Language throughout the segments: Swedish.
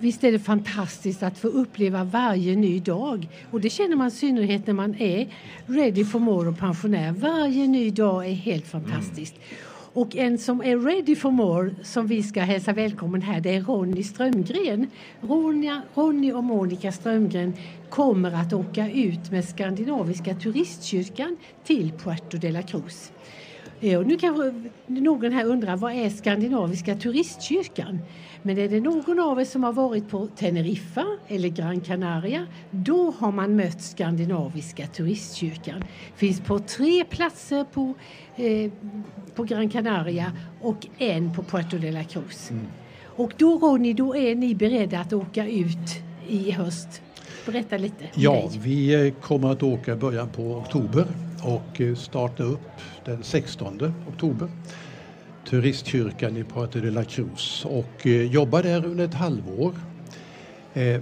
visst är det fantastiskt att få uppleva varje ny dag. Och det känner man i synnerhet när man är ready for more och pensionär. Varje ny dag är helt fantastiskt. Mm. Och en som är ready for more som vi ska hälsa välkommen här det är Ronny Strömgren. Ronja, Ronny och Monica Strömgren kommer att åka ut med Skandinaviska turistkyrkan till Puerto de la Cruz. Och nu kanske någon här undrar vad är Skandinaviska turistkyrkan? Men är det någon av er som har varit på Teneriffa eller Gran Canaria då har man mött Skandinaviska turistkyrkan. Finns på tre platser på, eh, på Gran Canaria och en på Puerto de la Cruz. Mm. Och då Ronny, då är ni beredda att åka ut i höst. Berätta lite. Ja, dig. vi eh, kommer att åka i början på oktober och eh, starta upp den 16 oktober. Turistkyrkan i Puerto de la Cruz och eh, jobba där under ett halvår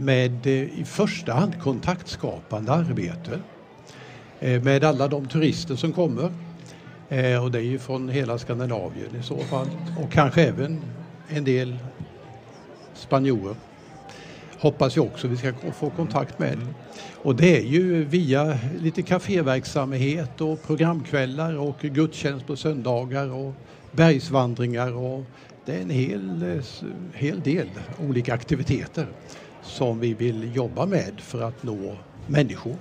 med i första hand kontaktskapande arbete med alla de turister som kommer. Och det är ju från hela Skandinavien i så fall och kanske även en del spanjorer hoppas jag också vi ska få kontakt med. Och det är ju via lite kaféverksamhet och programkvällar och gudstjänst på söndagar och bergsvandringar och det är en hel, hel del olika aktiviteter som vi vill jobba med för att nå människor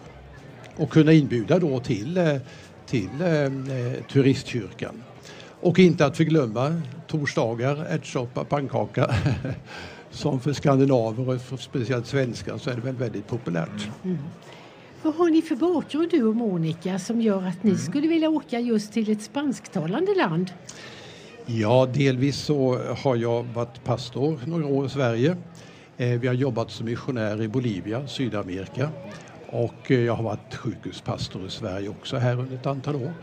och kunna inbjuda då till, eh, till eh, eh, turistkyrkan. Och inte att förglömma torsdagar, ärtsoppa, pannkaka som för skandinaver och för speciellt svenskar så är det väl väldigt populärt. Mm. Vad har ni för bakgrund du och Monica som gör att ni mm. skulle vilja åka just till ett spansktalande land? Ja, delvis så har jag varit pastor några år i Sverige. Eh, vi har jobbat som missionär i Bolivia, Sydamerika. Och eh, jag har varit sjukhuspastor i Sverige också här under ett antal år.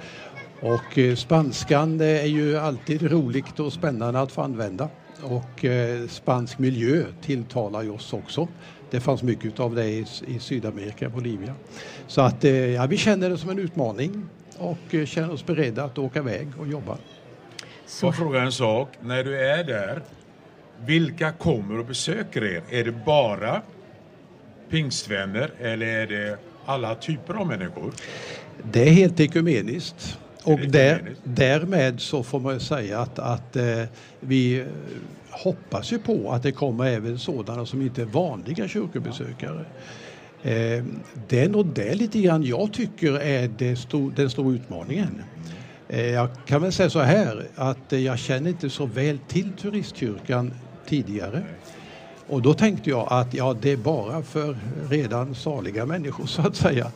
Och eh, spanskan är ju alltid roligt och spännande att få använda och eh, spansk miljö tilltalar ju oss också. Det fanns mycket av det i, i Sydamerika, Bolivia. Så att eh, ja, vi känner det som en utmaning och eh, känner oss beredda att åka iväg och jobba. Så jag frågar en sak. När du är där, vilka kommer och besöker er? Är det bara pingstvänner eller är det alla typer av människor? Det är helt ekumeniskt. Och där, därmed så får man säga att, att eh, vi hoppas ju på att det kommer även sådana som inte är vanliga kyrkobesökare. Eh, det är nog det lite grann jag tycker är stor, den stora utmaningen. Eh, jag kan väl säga så här att jag känner inte så väl till turistkyrkan tidigare. Och då tänkte jag att ja, det är bara för redan saliga människor så att säga.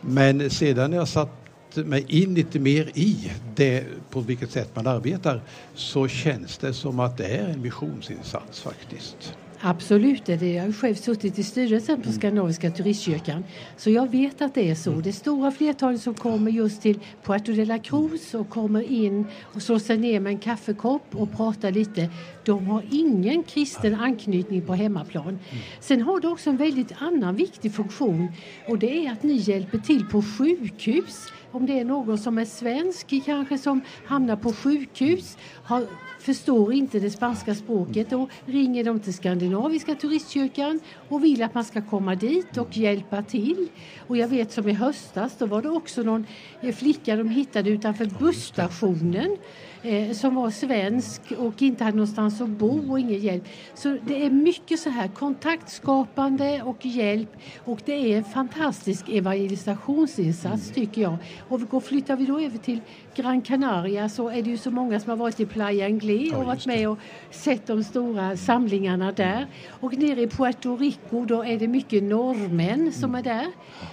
Men sedan när jag satt mig in lite mer i det på vilket sätt man arbetar så känns det som att det är en missionsinsats faktiskt. Absolut, det jag har själv suttit i styrelsen på mm. Skandinaviska turistkyrkan så jag vet att det är så. Mm. Det stora flertalet som kommer just till Puerto de la Cruz och kommer in och slår sig ner med en kaffekopp och pratar lite de har ingen kristen anknytning på hemmaplan. Mm. Sen har det också en väldigt annan viktig funktion och det är att ni hjälper till på sjukhus om det är någon som är svensk kanske som hamnar på sjukhus, har, förstår inte det spanska språket, då ringer de till Skandinaviska turistkyrkan och vill att man ska komma dit och hjälpa till. Och jag vet som i höstas, då var det också någon eh, flicka de hittade utanför busstationen eh, som var svensk och inte hade någonstans att bo och ingen hjälp. Så det är mycket så här kontaktskapande och hjälp och det är en fantastisk evangelisationsinsats mm. tycker jag. Och flyttar vi då över till Gran Canaria så är det ju så många som har varit i Playa Anglais och varit med och sett de stora samlingarna där. Och nere i Puerto Rico då är det mycket norrmän som är där.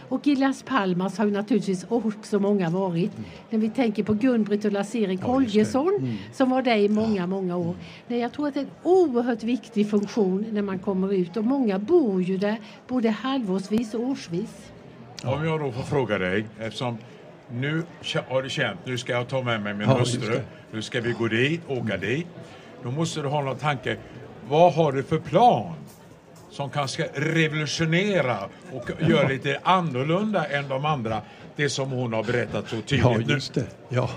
Och i Las Palmas har ju naturligtvis också många varit. När vi tänker på Gun-Britt och Lars-Erik Holgersson mm. som var där i många, många år. Nej, jag tror att det är en oerhört viktig funktion när man kommer ut och många bor ju där både halvårsvis och årsvis. Om jag då får fråga dig, eftersom nu har du känt, nu ska jag ta med mig min ja, hustru, nu ska vi gå dit, åka mm. dit. Då måste du ha någon tanke, vad har du för plan? Som kanske revolutionera och göra lite annorlunda än de andra. Det som hon har berättat så tydligt Ja, just det. Ja.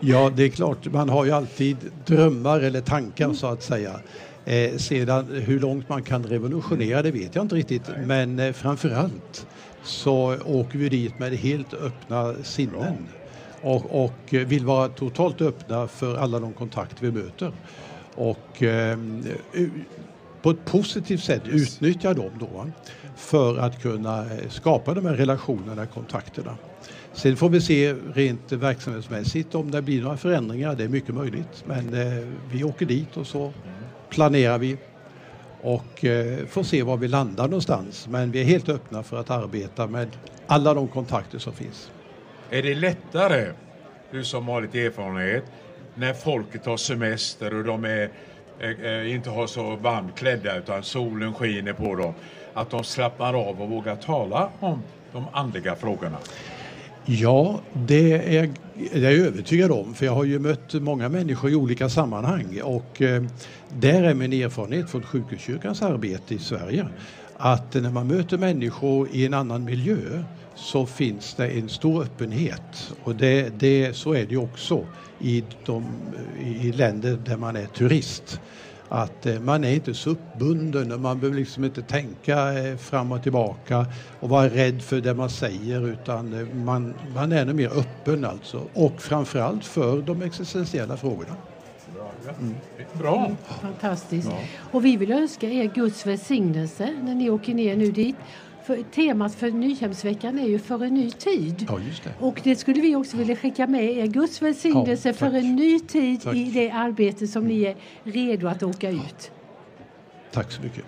ja, det är klart, man har ju alltid drömmar eller tankar så att säga. Eh, sedan hur långt man kan revolutionera det vet jag inte riktigt men eh, framförallt så åker vi dit med helt öppna sinnen och, och vill vara totalt öppna för alla de kontakter vi möter. Och eh, på ett positivt sätt utnyttja dem då för att kunna eh, skapa de här relationerna, kontakterna. Sen får vi se rent verksamhetsmässigt om det blir några förändringar, det är mycket möjligt. Men eh, vi åker dit och så planerar vi och eh, får se var vi landar någonstans. Men vi är helt öppna för att arbeta med alla de kontakter som finns. Är det lättare, du som har lite erfarenhet, när folket har semester och de är, Eh, eh, inte har så varmt klädda utan solen skiner på dem, att de slappnar av och vågar tala om de andliga frågorna? Ja, det är jag är övertygad om, för jag har ju mött många människor i olika sammanhang och eh, där är min erfarenhet från sjukhuskyrkans arbete i Sverige att när man möter människor i en annan miljö så finns det en stor öppenhet och det, det, så är det också i, de, i länder där man är turist att eh, man är inte så uppbunden och man behöver liksom inte tänka eh, fram och tillbaka och vara rädd för det man säger utan eh, man, man är mer öppen alltså och framförallt för de existentiella frågorna. Mm. Bra! Fantastiskt. Ja. Och vi vill önska er Guds välsignelse när ni åker ner nu dit för temat för Nyhemsveckan är ju för en ny tid. Ja, det. Och det skulle vi också vilja skicka med er. Guds välsignelse ja, för en ny tid tack. i det arbete som ni är redo att åka ut. Tack så mycket.